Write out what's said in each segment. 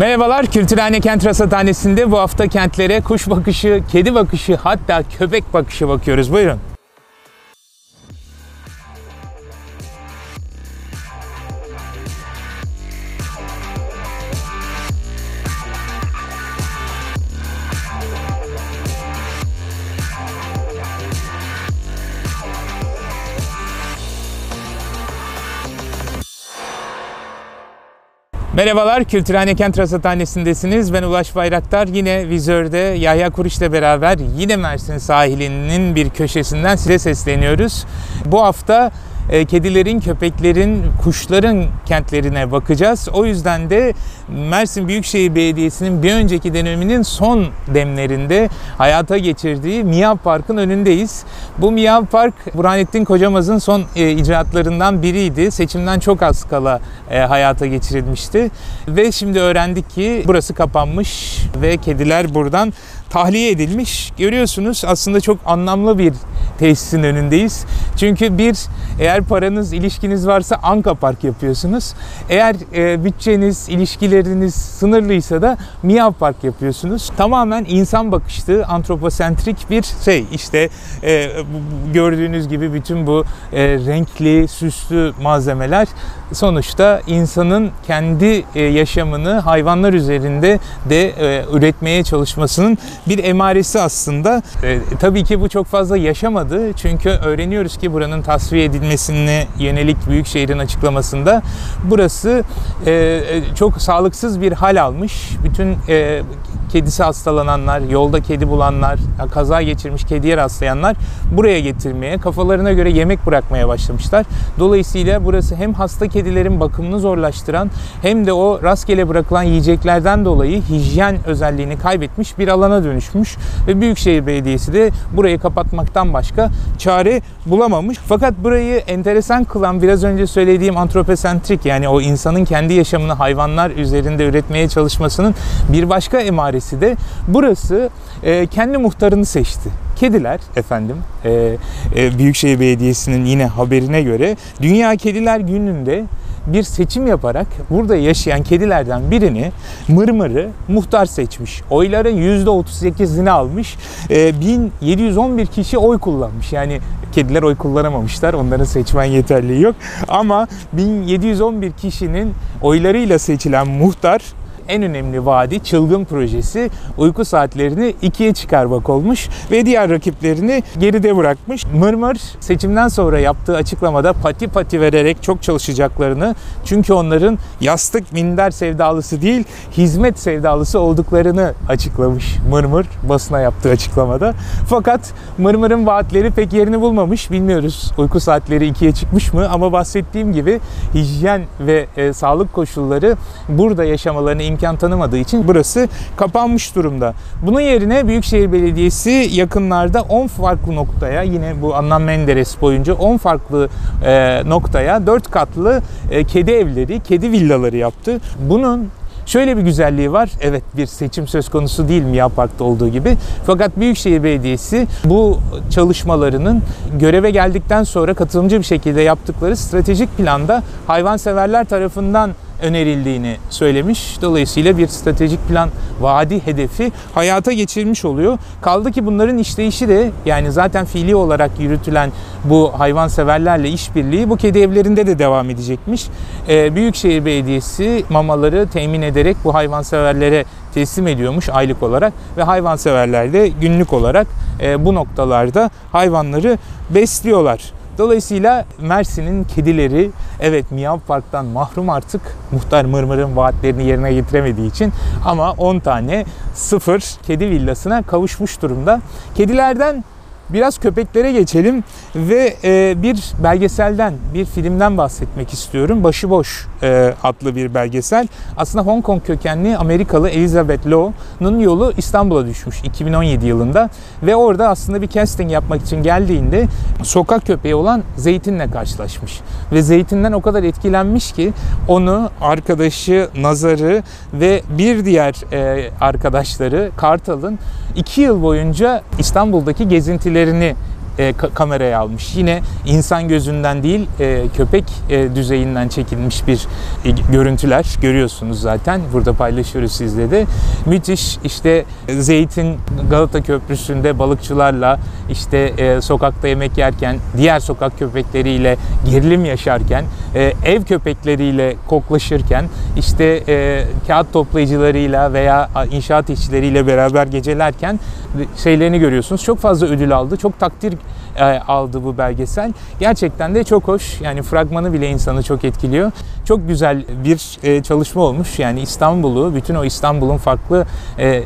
Merhabalar, Kültürhane Kent Rasathanesi'nde bu hafta kentlere kuş bakışı, kedi bakışı hatta köpek bakışı bakıyoruz. Buyurun. Merhabalar, Kültürhane Kent Rasathanesi'ndesiniz. Ben Ulaş Bayraktar. Yine vizörde Yahya Kuriş'le beraber yine Mersin sahilinin bir köşesinden size sesleniyoruz. Bu hafta e, kedilerin, köpeklerin, kuşların kentlerine bakacağız. O yüzden de Mersin Büyükşehir Belediyesi'nin bir önceki döneminin son demlerinde hayata geçirdiği Miyav Park'ın önündeyiz. Bu Miyav Park Burhanettin Kocamaz'ın son e, icraatlarından biriydi. Seçimden çok az kala e, hayata geçirilmişti. Ve şimdi öğrendik ki burası kapanmış ve kediler buradan tahliye edilmiş. Görüyorsunuz aslında çok anlamlı bir tesisin önündeyiz. Çünkü bir eğer paranız, ilişkiniz varsa Anka Park yapıyorsunuz. Eğer e, bütçeniz, ilişkileriniz sınırlıysa da Miyav Park yapıyorsunuz. Tamamen insan bakışlı, antroposentrik bir şey. İşte e, gördüğünüz gibi bütün bu e, renkli, süslü malzemeler sonuçta insanın kendi e, yaşamını hayvanlar üzerinde de e, üretmeye çalışmasının bir emaresi aslında. E, tabii ki bu çok fazla yaşamadı. Çünkü öğreniyoruz ki buranın tasfiye edilmesine yönelik Büyükşehir'in açıklamasında burası e, çok sağlıksız bir hal almış. Bütün e, kedisi hastalananlar, yolda kedi bulanlar, kaza geçirmiş kediye rastlayanlar buraya getirmeye, kafalarına göre yemek bırakmaya başlamışlar. Dolayısıyla burası hem hasta kedilerin bakımını zorlaştıran hem de o rastgele bırakılan yiyeceklerden dolayı hijyen özelliğini kaybetmiş bir alana dönüşmüş ve Büyükşehir Belediyesi de burayı kapatmaktan başka çare bulamamış. Fakat burayı enteresan kılan biraz önce söylediğim antroposentrik yani o insanın kendi yaşamını hayvanlar üzerinde üretmeye çalışmasının bir başka emaresi de burası e, kendi muhtarını seçti. Kediler efendim e, e, Büyükşehir Belediyesi'nin yine haberine göre Dünya Kediler Günü'nde bir seçim yaparak burada yaşayan kedilerden birini Mırmır'ı muhtar seçmiş. Oyların %38'ini almış. E, 1711 kişi oy kullanmış. Yani kediler oy kullanamamışlar. Onların seçmen yeterliği yok. Ama 1711 kişinin oylarıyla seçilen muhtar en önemli vaadi çılgın projesi uyku saatlerini ikiye çıkarmak olmuş ve diğer rakiplerini geride bırakmış. Mırmır seçimden sonra yaptığı açıklamada pati pati vererek çok çalışacaklarını çünkü onların yastık minder sevdalısı değil hizmet sevdalısı olduklarını açıklamış Mırmır basına yaptığı açıklamada. Fakat Mırmır'ın vaatleri pek yerini bulmamış. Bilmiyoruz uyku saatleri ikiye çıkmış mı ama bahsettiğim gibi hijyen ve e, sağlık koşulları burada yaşamalarını imkan tanımadığı için burası kapanmış durumda. Bunun yerine Büyükşehir Belediyesi yakınlarda 10 farklı noktaya yine bu Anlam Menderes boyunca 10 farklı e, noktaya 4 katlı e, kedi evleri, kedi villaları yaptı. Bunun Şöyle bir güzelliği var. Evet bir seçim söz konusu değil Miya Park'ta olduğu gibi. Fakat Büyükşehir Belediyesi bu çalışmalarının göreve geldikten sonra katılımcı bir şekilde yaptıkları stratejik planda hayvanseverler tarafından önerildiğini söylemiş. Dolayısıyla bir stratejik plan vadi hedefi hayata geçirilmiş oluyor. Kaldı ki bunların işleyişi de yani zaten fiili olarak yürütülen bu hayvanseverlerle işbirliği bu kedi evlerinde de devam edecekmiş. Ee, Büyükşehir Belediyesi mamaları temin ederek bu hayvanseverlere teslim ediyormuş aylık olarak ve hayvanseverler de günlük olarak e, bu noktalarda hayvanları besliyorlar. Dolayısıyla Mersin'in kedileri evet Miyav Park'tan mahrum artık muhtar Mırmır'ın vaatlerini yerine getiremediği için ama 10 tane sıfır kedi villasına kavuşmuş durumda. Kedilerden Biraz köpeklere geçelim ve e, bir belgeselden, bir filmden bahsetmek istiyorum. Başıboş e, adlı bir belgesel. Aslında Hong Kong kökenli Amerikalı Elizabeth Law'nun yolu İstanbul'a düşmüş 2017 yılında. Ve orada aslında bir casting yapmak için geldiğinde sokak köpeği olan Zeytin'le karşılaşmış. Ve Zeytin'den o kadar etkilenmiş ki onu arkadaşı Nazar'ı ve bir diğer e, arkadaşları Kartal'ın iki yıl boyunca İstanbul'daki gezintileri gezilerini e, kameraya almış. Yine insan gözünden değil e, köpek e, düzeyinden çekilmiş bir e, görüntüler görüyorsunuz zaten. Burada paylaşıyoruz sizle de. Müthiş işte Zeytin Galata Köprüsü'nde balıkçılarla işte e, sokakta yemek yerken diğer sokak köpekleriyle gerilim yaşarken e, ev köpekleriyle koklaşırken işte e, kağıt toplayıcılarıyla veya inşaat işçileriyle beraber gecelerken şeylerini görüyorsunuz. Çok fazla ödül aldı. Çok takdir e, aldı bu belgesel. Gerçekten de çok hoş. Yani fragmanı bile insanı çok etkiliyor. Çok güzel bir e, çalışma olmuş. Yani İstanbul'u, bütün o İstanbul'un farklı e,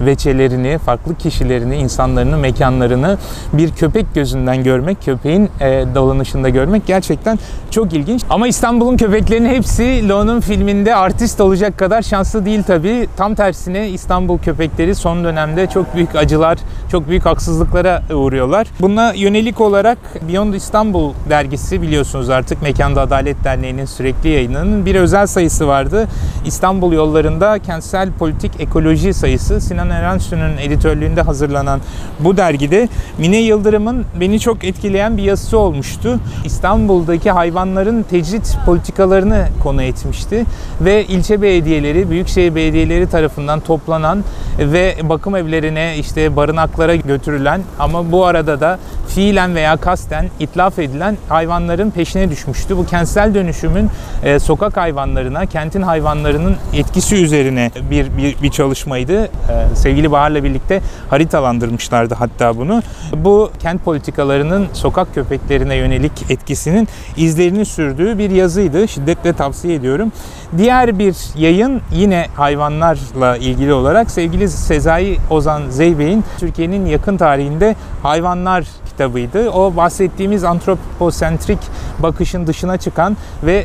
veçelerini, farklı kişilerini, insanlarını, mekanlarını bir köpek gözünden görmek, köpeğin e, dolanışında görmek gerçekten çok ilginç. Ama İstanbul'un köpeklerinin hepsi Lo'nun filminde artist olacak kadar şanslı değil tabii. Tam tersine İstanbul köpekleri son dönemde çok büyük acılar, çok büyük haksızlıklara uğruyorlar. Buna yönelik olarak Beyond İstanbul dergisi biliyorsunuz artık Mekanda Adalet Derneği'nin sürekli yayınının bir özel sayısı vardı. İstanbul yollarında kentsel politik ekoloji sayısı Sinan Erensu'nun editörlüğünde hazırlanan bu dergide Mine Yıldırım'ın beni çok etkileyen bir yazısı olmuştu. İstanbul'daki hayvanların tecrit politikalarını konu etmişti ve ilçe belediyeleri, büyükşehir belediyeleri tarafından toplanan ve bakım evlerine işte barınaklara götürülen ama bu arada da fiilen veya kasten itlaf edilen hayvanların peşine düşmüştü. Bu kentsel dönüşümün e, sokak hayvanlarına, kentin hayvanlarının etkisi üzerine bir bir, bir çalışmaydı. E, sevgili Bahar'la birlikte haritalandırmışlardı hatta bunu. Bu kent politikalarının sokak köpeklerine yönelik etkisinin izlerini sürdüğü bir yazıydı. Şiddetle tavsiye ediyorum. Diğer bir yayın yine hayvanlarla ilgili olarak sevgili Sezai Ozan Zeybey'in Türkiye'nin yakın tarihinde hayvanlar kitabıydı. O bahsettiğimiz antroposentrik bakışın dışına çıkan ve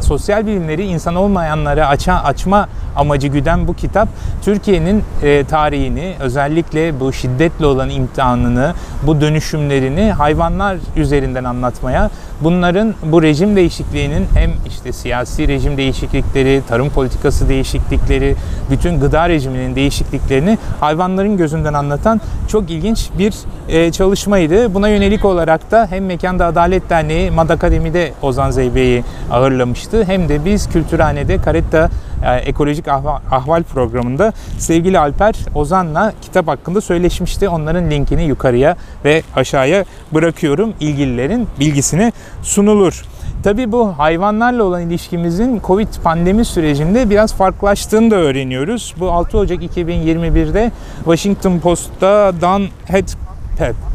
sosyal bilimleri insan olmayanlara açan, açma amacı güden bu kitap Türkiye'nin e, tarihini özellikle bu şiddetle olan imtihanını, bu dönüşümlerini hayvanlar üzerinden anlatmaya, bunların bu rejim değişikliğinin hem işte siyasi rejim değişiklikleri, tarım politikası değişiklikleri, bütün gıda rejiminin değişikliklerini hayvanların gözünden anlatan çok ilginç bir e, çalışmaydı. Buna yönelik olarak da hem Mekanda Adalet Derneği Mad Akademi'de Ozan Zeybe'yi ağırlamıştı hem de biz Kültürhane'de Karetta e, Ekolojik Ahval programında sevgili Alper Ozan'la kitap hakkında söyleşmişti. Onların linkini yukarıya ve aşağıya bırakıyorum. İlgililerin bilgisine sunulur. Tabii bu hayvanlarla olan ilişkimizin Covid pandemi sürecinde biraz farklılaştığını da öğreniyoruz. Bu 6 Ocak 2021'de Washington Post'ta Dan Hedpep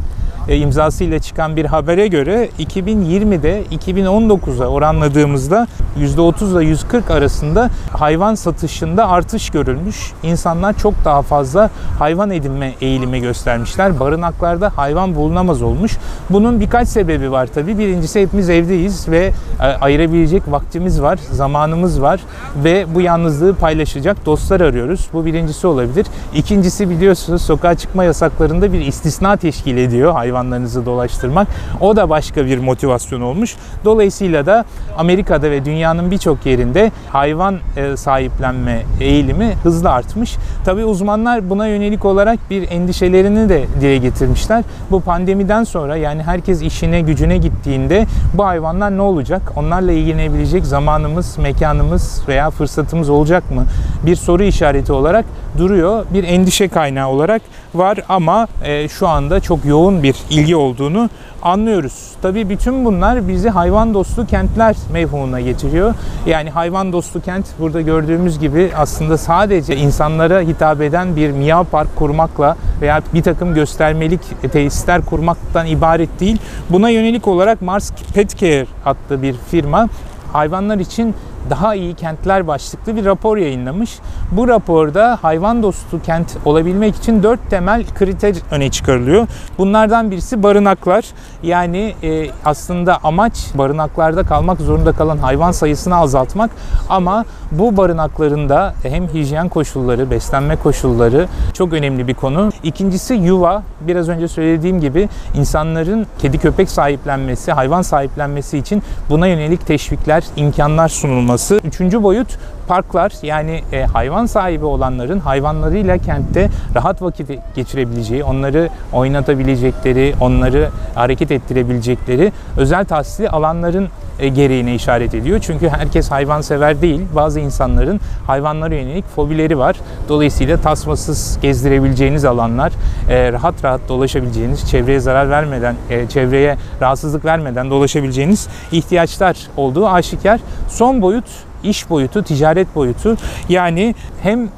imzasıyla çıkan bir habere göre 2020'de 2019'a oranladığımızda %30 ile 140 arasında hayvan satışında artış görülmüş. İnsanlar çok daha fazla hayvan edinme eğilimi göstermişler. Barınaklarda hayvan bulunamaz olmuş. Bunun birkaç sebebi var tabii. Birincisi hepimiz evdeyiz ve e, ayırabilecek vaktimiz var, zamanımız var ve bu yalnızlığı paylaşacak dostlar arıyoruz. Bu birincisi olabilir. İkincisi biliyorsunuz sokağa çıkma yasaklarında bir istisna teşkil ediyor hayvan hayvanlarınızı dolaştırmak. O da başka bir motivasyon olmuş. Dolayısıyla da Amerika'da ve dünyanın birçok yerinde hayvan e, sahiplenme eğilimi hızlı artmış. Tabi uzmanlar buna yönelik olarak bir endişelerini de dile getirmişler. Bu pandemiden sonra yani herkes işine gücüne gittiğinde bu hayvanlar ne olacak? Onlarla ilgilenebilecek zamanımız, mekanımız veya fırsatımız olacak mı? Bir soru işareti olarak duruyor. Bir endişe kaynağı olarak var ama e, şu anda çok yoğun bir ilgi olduğunu anlıyoruz. Tabii bütün bunlar bizi hayvan dostu kentler mevhumuna getiriyor. Yani hayvan dostu kent burada gördüğümüz gibi aslında sadece insanlara hitap eden bir miyav park kurmakla veya bir takım göstermelik tesisler kurmaktan ibaret değil. Buna yönelik olarak Mars Pet Care adlı bir firma hayvanlar için daha iyi kentler başlıklı bir rapor yayınlamış. Bu raporda hayvan dostu kent olabilmek için dört temel kriter öne çıkarılıyor. Bunlardan birisi barınaklar. Yani e, aslında amaç barınaklarda kalmak zorunda kalan hayvan sayısını azaltmak ama bu barınaklarında hem hijyen koşulları, beslenme koşulları çok önemli bir konu. İkincisi yuva. Biraz önce söylediğim gibi insanların kedi köpek sahiplenmesi, hayvan sahiplenmesi için buna yönelik teşvikler, imkanlar sunulması. Üçüncü boyut parklar yani e, hayvan sahibi olanların hayvanlarıyla kentte rahat vakit geçirebileceği, onları oynatabilecekleri, onları hareket ettirebilecekleri özel tahsisli alanların e, gereğine işaret ediyor. Çünkü herkes hayvan sever değil. Bazı insanların hayvanlara yönelik fobileri var. Dolayısıyla tasmasız gezdirebileceğiniz alanlar, e, rahat rahat dolaşabileceğiniz, çevreye zarar vermeden, e, çevreye rahatsızlık vermeden dolaşabileceğiniz ihtiyaçlar olduğu aşikar. Son boyut iş boyutu, ticaret boyutu. Yani hem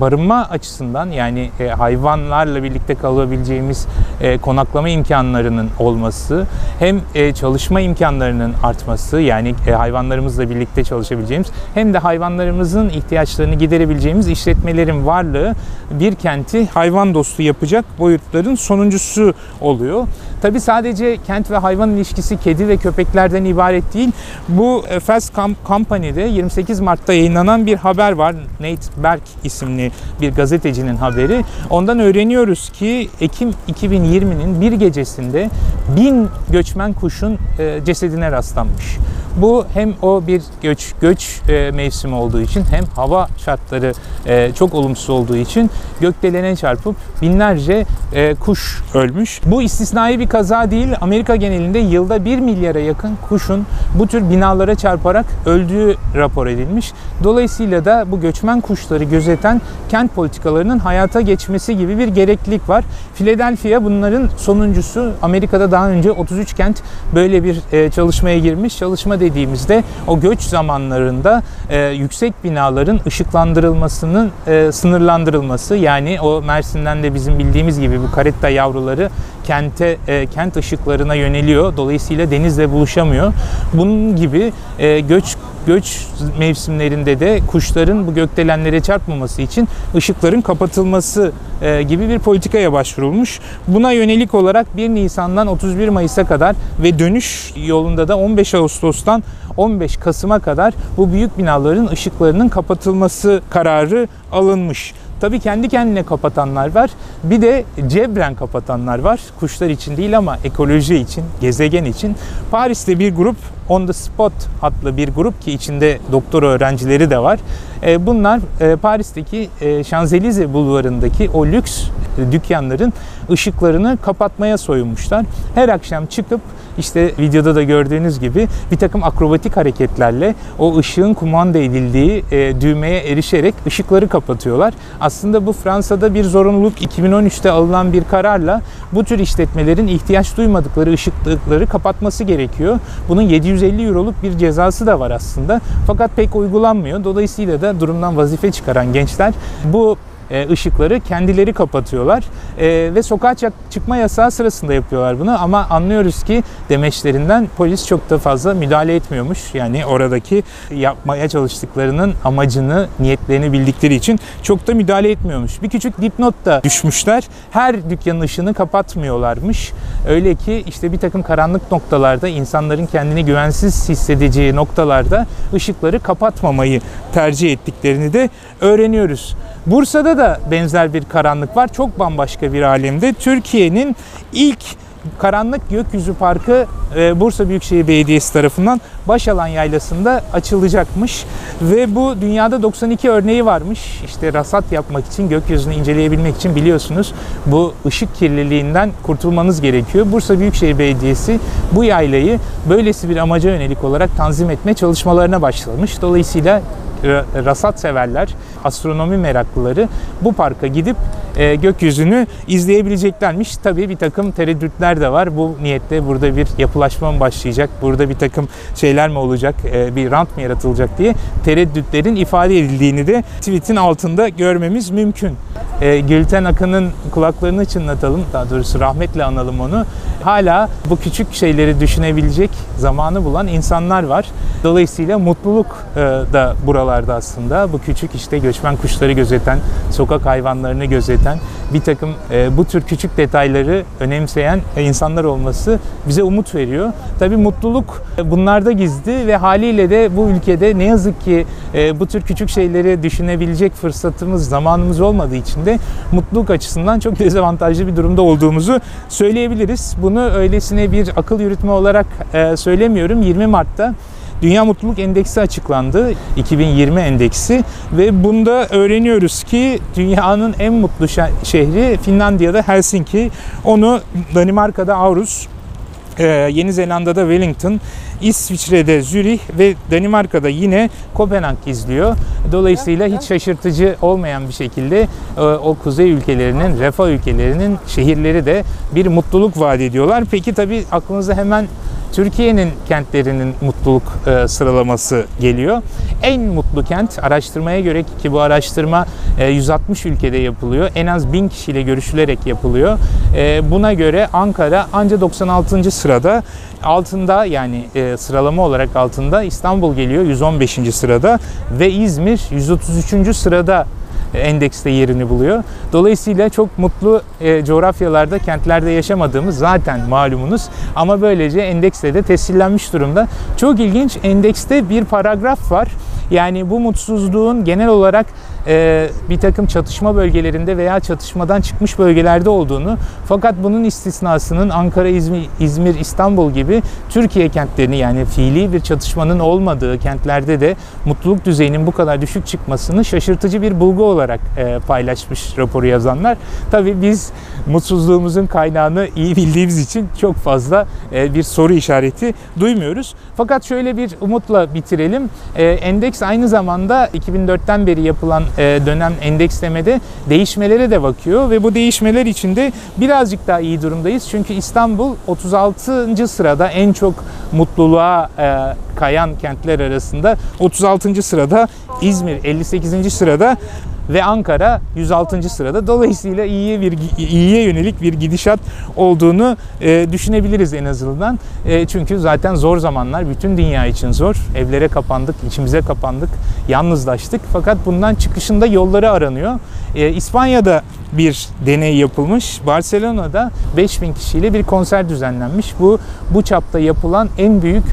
barınma açısından yani e, hayvanlarla birlikte kalabileceğimiz e, konaklama imkanlarının olması hem e, çalışma imkanlarının artması yani e, hayvanlarımızla birlikte çalışabileceğimiz hem de hayvanlarımızın ihtiyaçlarını giderebileceğimiz işletmelerin varlığı bir kenti hayvan dostu yapacak boyutların sonuncusu oluyor. Tabi sadece kent ve hayvan ilişkisi kedi ve köpeklerden ibaret değil. Bu e, Fast Company'de 28 Mart'ta yayınlanan bir haber var. Nate Berg isimli bir gazetecinin haberi. Ondan öğreniyoruz ki Ekim 2020'nin bir gecesinde bin göçmen kuşun e, cesedine rastlanmış. Bu hem o bir göç göç e, mevsimi olduğu için hem hava şartları e, çok olumsuz olduğu için gökdelene çarpıp binlerce e, kuş ölmüş. Bu istisnai bir kaza değil. Amerika genelinde yılda 1 milyara yakın kuşun bu tür binalara çarparak öldüğü rapor edilmiş. Dolayısıyla da bu göçmen kuşları gözeten kent politikalarının hayata geçmesi gibi bir gereklilik var. Philadelphia bunların sonuncusu. Amerika'da daha önce 33 kent böyle bir e, çalışmaya girmiş. Çalışma dediğimizde o göç zamanlarında e, yüksek binaların ışıklandırılmasının e, sınırlandırılması yani o Mersin'den de bizim bildiğimiz gibi bu karetta yavruları kente e, kent ışıklarına yöneliyor. Dolayısıyla denizle buluşamıyor. Bunun gibi e, göç göç mevsimlerinde de kuşların bu gökdelenlere çarpmaması için ışıkların kapatılması e, gibi bir politikaya başvurulmuş. Buna yönelik olarak 1 Nisan'dan 31 Mayıs'a kadar ve dönüş yolunda da 15 Ağustos'tan 15 Kasım'a kadar bu büyük binaların ışıklarının kapatılması kararı alınmış. Tabii kendi kendine kapatanlar var. Bir de cebren kapatanlar var. Kuşlar için değil ama ekoloji için, gezegen için. Paris'te bir grup On the Spot adlı bir grup ki içinde doktor öğrencileri de var. E, bunlar e, Paris'teki Şanzelize bulvarındaki o lüks dükkanların ışıklarını kapatmaya soyunmuşlar. Her akşam çıkıp işte videoda da gördüğünüz gibi bir takım akrobatik hareketlerle o ışığın kumanda edildiği e, düğmeye erişerek ışıkları kapatıyorlar. Aslında bu Fransa'da bir zorunluluk 2013'te alınan bir kararla bu tür işletmelerin ihtiyaç duymadıkları ışıkları kapatması gerekiyor. Bunun 750 euroluk bir cezası da var aslında. Fakat pek uygulanmıyor. Dolayısıyla da durumdan vazife çıkaran gençler bu e, ışıkları kendileri kapatıyorlar e, ve sokağa çıkma yasağı sırasında yapıyorlar bunu ama anlıyoruz ki demeçlerinden polis çok da fazla müdahale etmiyormuş. Yani oradaki yapmaya çalıştıklarının amacını, niyetlerini bildikleri için çok da müdahale etmiyormuş. Bir küçük dipnot da düşmüşler. Her dükkanın ışığını kapatmıyorlarmış. Öyle ki işte bir takım karanlık noktalarda insanların kendini güvensiz hissedeceği noktalarda ışıkları kapatmamayı tercih ettiklerini de öğreniyoruz. Bursa'da da benzer bir karanlık var. Çok bambaşka bir alemde. Türkiye'nin ilk Karanlık Gökyüzü Parkı e, Bursa Büyükşehir Belediyesi tarafından Başalan Yaylası'nda açılacakmış. Ve bu dünyada 92 örneği varmış. İşte rasat yapmak için, gökyüzünü inceleyebilmek için biliyorsunuz bu ışık kirliliğinden kurtulmanız gerekiyor. Bursa Büyükşehir Belediyesi bu yaylayı böylesi bir amaca yönelik olarak tanzim etme çalışmalarına başlamış. Dolayısıyla rasat severler, astronomi meraklıları bu parka gidip e, gökyüzünü izleyebileceklermiş. Tabii bir takım tereddütler de var. Bu niyette burada bir yapılaşma mı başlayacak, burada bir takım şeyler mi olacak, e, bir rant mı yaratılacak diye tereddütlerin ifade edildiğini de tweetin altında görmemiz mümkün. E, Gülten Akın'ın kulaklarını çınlatalım, daha doğrusu rahmetle analım onu. Hala bu küçük şeyleri düşünebilecek zamanı bulan insanlar var. Dolayısıyla mutluluk e, da buralarda aslında. Bu küçük işte göçmen kuşları gözeten, sokak hayvanlarını gözeten, bir takım e, bu tür küçük detayları önemseyen insanlar olması bize umut veriyor. Tabii mutluluk bunlarda gizli ve haliyle de bu ülkede ne yazık ki e, bu tür küçük şeyleri düşünebilecek fırsatımız, zamanımız olmadığı için de mutluluk açısından çok dezavantajlı bir durumda olduğumuzu söyleyebiliriz. Bunu öylesine bir akıl yürütme olarak söylemiyorum. 20 Mart'ta Dünya Mutluluk Endeksi açıklandı. 2020 endeksi ve bunda öğreniyoruz ki dünyanın en mutlu şehri Finlandiya'da Helsinki. Onu Danimarka'da Aarhus, ee, Yeni Zelanda'da Wellington, İsviçre'de Zürih ve Danimarka'da yine Kopenhag izliyor. Dolayısıyla hiç şaşırtıcı olmayan bir şekilde e, o kuzey ülkelerinin, refah ülkelerinin şehirleri de bir mutluluk vaat ediyorlar. Peki tabii aklınıza hemen Türkiye'nin kentlerinin mutluluk e, sıralaması geliyor. En mutlu kent araştırmaya göre ki bu araştırma e, 160 ülkede yapılıyor. En az 1000 kişiyle görüşülerek yapılıyor. E, buna göre Ankara anca 96. sırada. Altında yani e, sıralama olarak altında İstanbul geliyor 115. sırada ve İzmir 133. sırada endekste yerini buluyor. Dolayısıyla çok mutlu e, coğrafyalarda, kentlerde yaşamadığımız zaten malumunuz. Ama böylece endekste de tescillenmiş durumda. Çok ilginç endekste bir paragraf var. Yani bu mutsuzluğun genel olarak e, bir takım çatışma bölgelerinde veya çatışmadan çıkmış bölgelerde olduğunu fakat bunun istisnasının Ankara, İzmir, İzmir, İstanbul gibi Türkiye kentlerini yani fiili bir çatışmanın olmadığı kentlerde de mutluluk düzeyinin bu kadar düşük çıkmasını şaşırtıcı bir bulgu olarak e, paylaşmış raporu yazanlar. Tabii biz mutsuzluğumuzun kaynağını iyi bildiğimiz için çok fazla e, bir soru işareti duymuyoruz. Fakat şöyle bir umutla bitirelim. E, endeks aynı zamanda 2004'ten beri yapılan dönem endekslemede değişmelere de bakıyor ve bu değişmeler içinde birazcık daha iyi durumdayız. Çünkü İstanbul 36. sırada en çok mutluluğa e, kayan kentler arasında 36. sırada, İzmir 58. sırada ve Ankara 106. sırada. Dolayısıyla iyiye bir iyiye yönelik bir gidişat olduğunu e, düşünebiliriz en azından. E, çünkü zaten zor zamanlar bütün dünya için zor. Evlere kapandık, içimize kapandık, yalnızlaştık. Fakat bundan çıkışında yolları aranıyor. E, İspanya'da bir deney yapılmış. Barcelona'da 5000 kişiyle bir konser düzenlenmiş. Bu bu çapta yapılan en büyük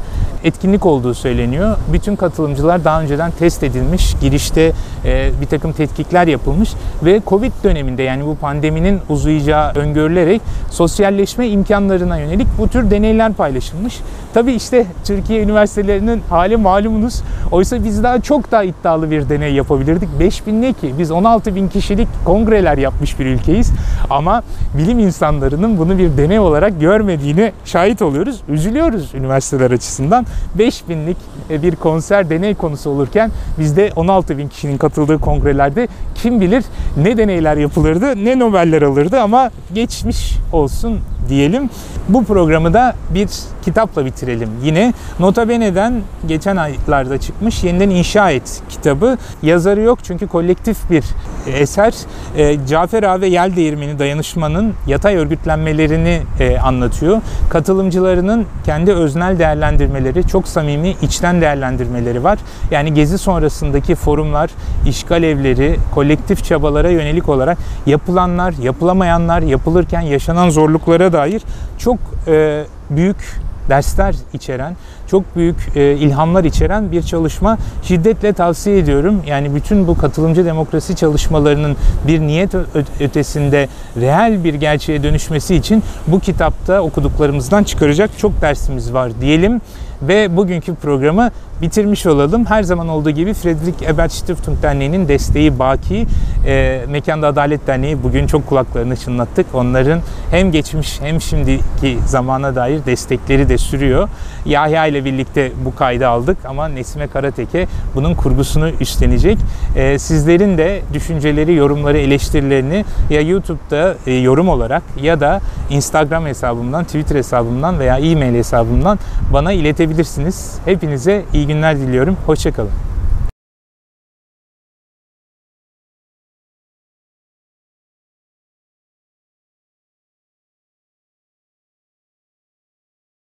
etkinlik olduğu söyleniyor. Bütün katılımcılar daha önceden test edilmiş, girişte e, bir takım tetkikler yapılmış ve Covid döneminde yani bu pandeminin uzayacağı öngörülerek sosyalleşme imkanlarına yönelik bu tür deneyler paylaşılmış. Tabii işte Türkiye üniversitelerinin hali malumunuz. Oysa biz daha çok daha iddialı bir deney yapabilirdik. 5000 ne ki? Biz 16 bin kişilik kongreler yapmış bir ülkeyiz. Ama bilim insanlarının bunu bir deney olarak görmediğini şahit oluyoruz. Üzülüyoruz üniversiteler açısından. 5000'lik e, bir konser deney konusu olurken bizde 16 bin kişinin katıldığı kongrelerde kim bilir ne deneyler yapılırdı, ne Nobeller alırdı ama geçmiş olsun diyelim. Bu programı da bir kitapla bitirelim. Yine Nota Bene'den geçen aylarda çıkmış Yeniden İnşa Et kitabı. Yazarı yok çünkü kolektif bir eser. E, Cafer Ağa ve Yel Değirmeni dayanışmanın yatay örgütlenmelerini e, anlatıyor. Katılımcılarının kendi öznel değerlendirmeleri, çok samimi içten değerlendirmeleri var. Yani gezi sonrasındaki forumlar, işgal evleri, kolektif çabalara yönelik olarak yapılanlar, yapılamayanlar, yapılırken yaşanan zorluklara dair çok e, büyük dersler içeren, çok büyük e, ilhamlar içeren bir çalışma şiddetle tavsiye ediyorum. Yani bütün bu katılımcı demokrasi çalışmalarının bir niyet ötesinde reel bir gerçeğe dönüşmesi için bu kitapta okuduklarımızdan çıkaracak çok dersimiz var diyelim ve bugünkü programı bitirmiş olalım. Her zaman olduğu gibi Friedrich Ebert Stiftung Derneği'nin desteği baki. E, Mekanda Adalet Derneği bugün çok kulaklarını çınlattık. Onların hem geçmiş hem şimdiki zamana dair destekleri de sürüyor. Yahya ile birlikte bu kaydı aldık ama Nesime Karateke bunun kurgusunu üstlenecek. E, sizlerin de düşünceleri, yorumları, eleştirilerini ya YouTube'da e, yorum olarak ya da Instagram hesabımdan, Twitter hesabımdan veya e-mail hesabımdan bana iletebilirsiniz. Hepinize iyi günler diliyorum. Hoşçakalın.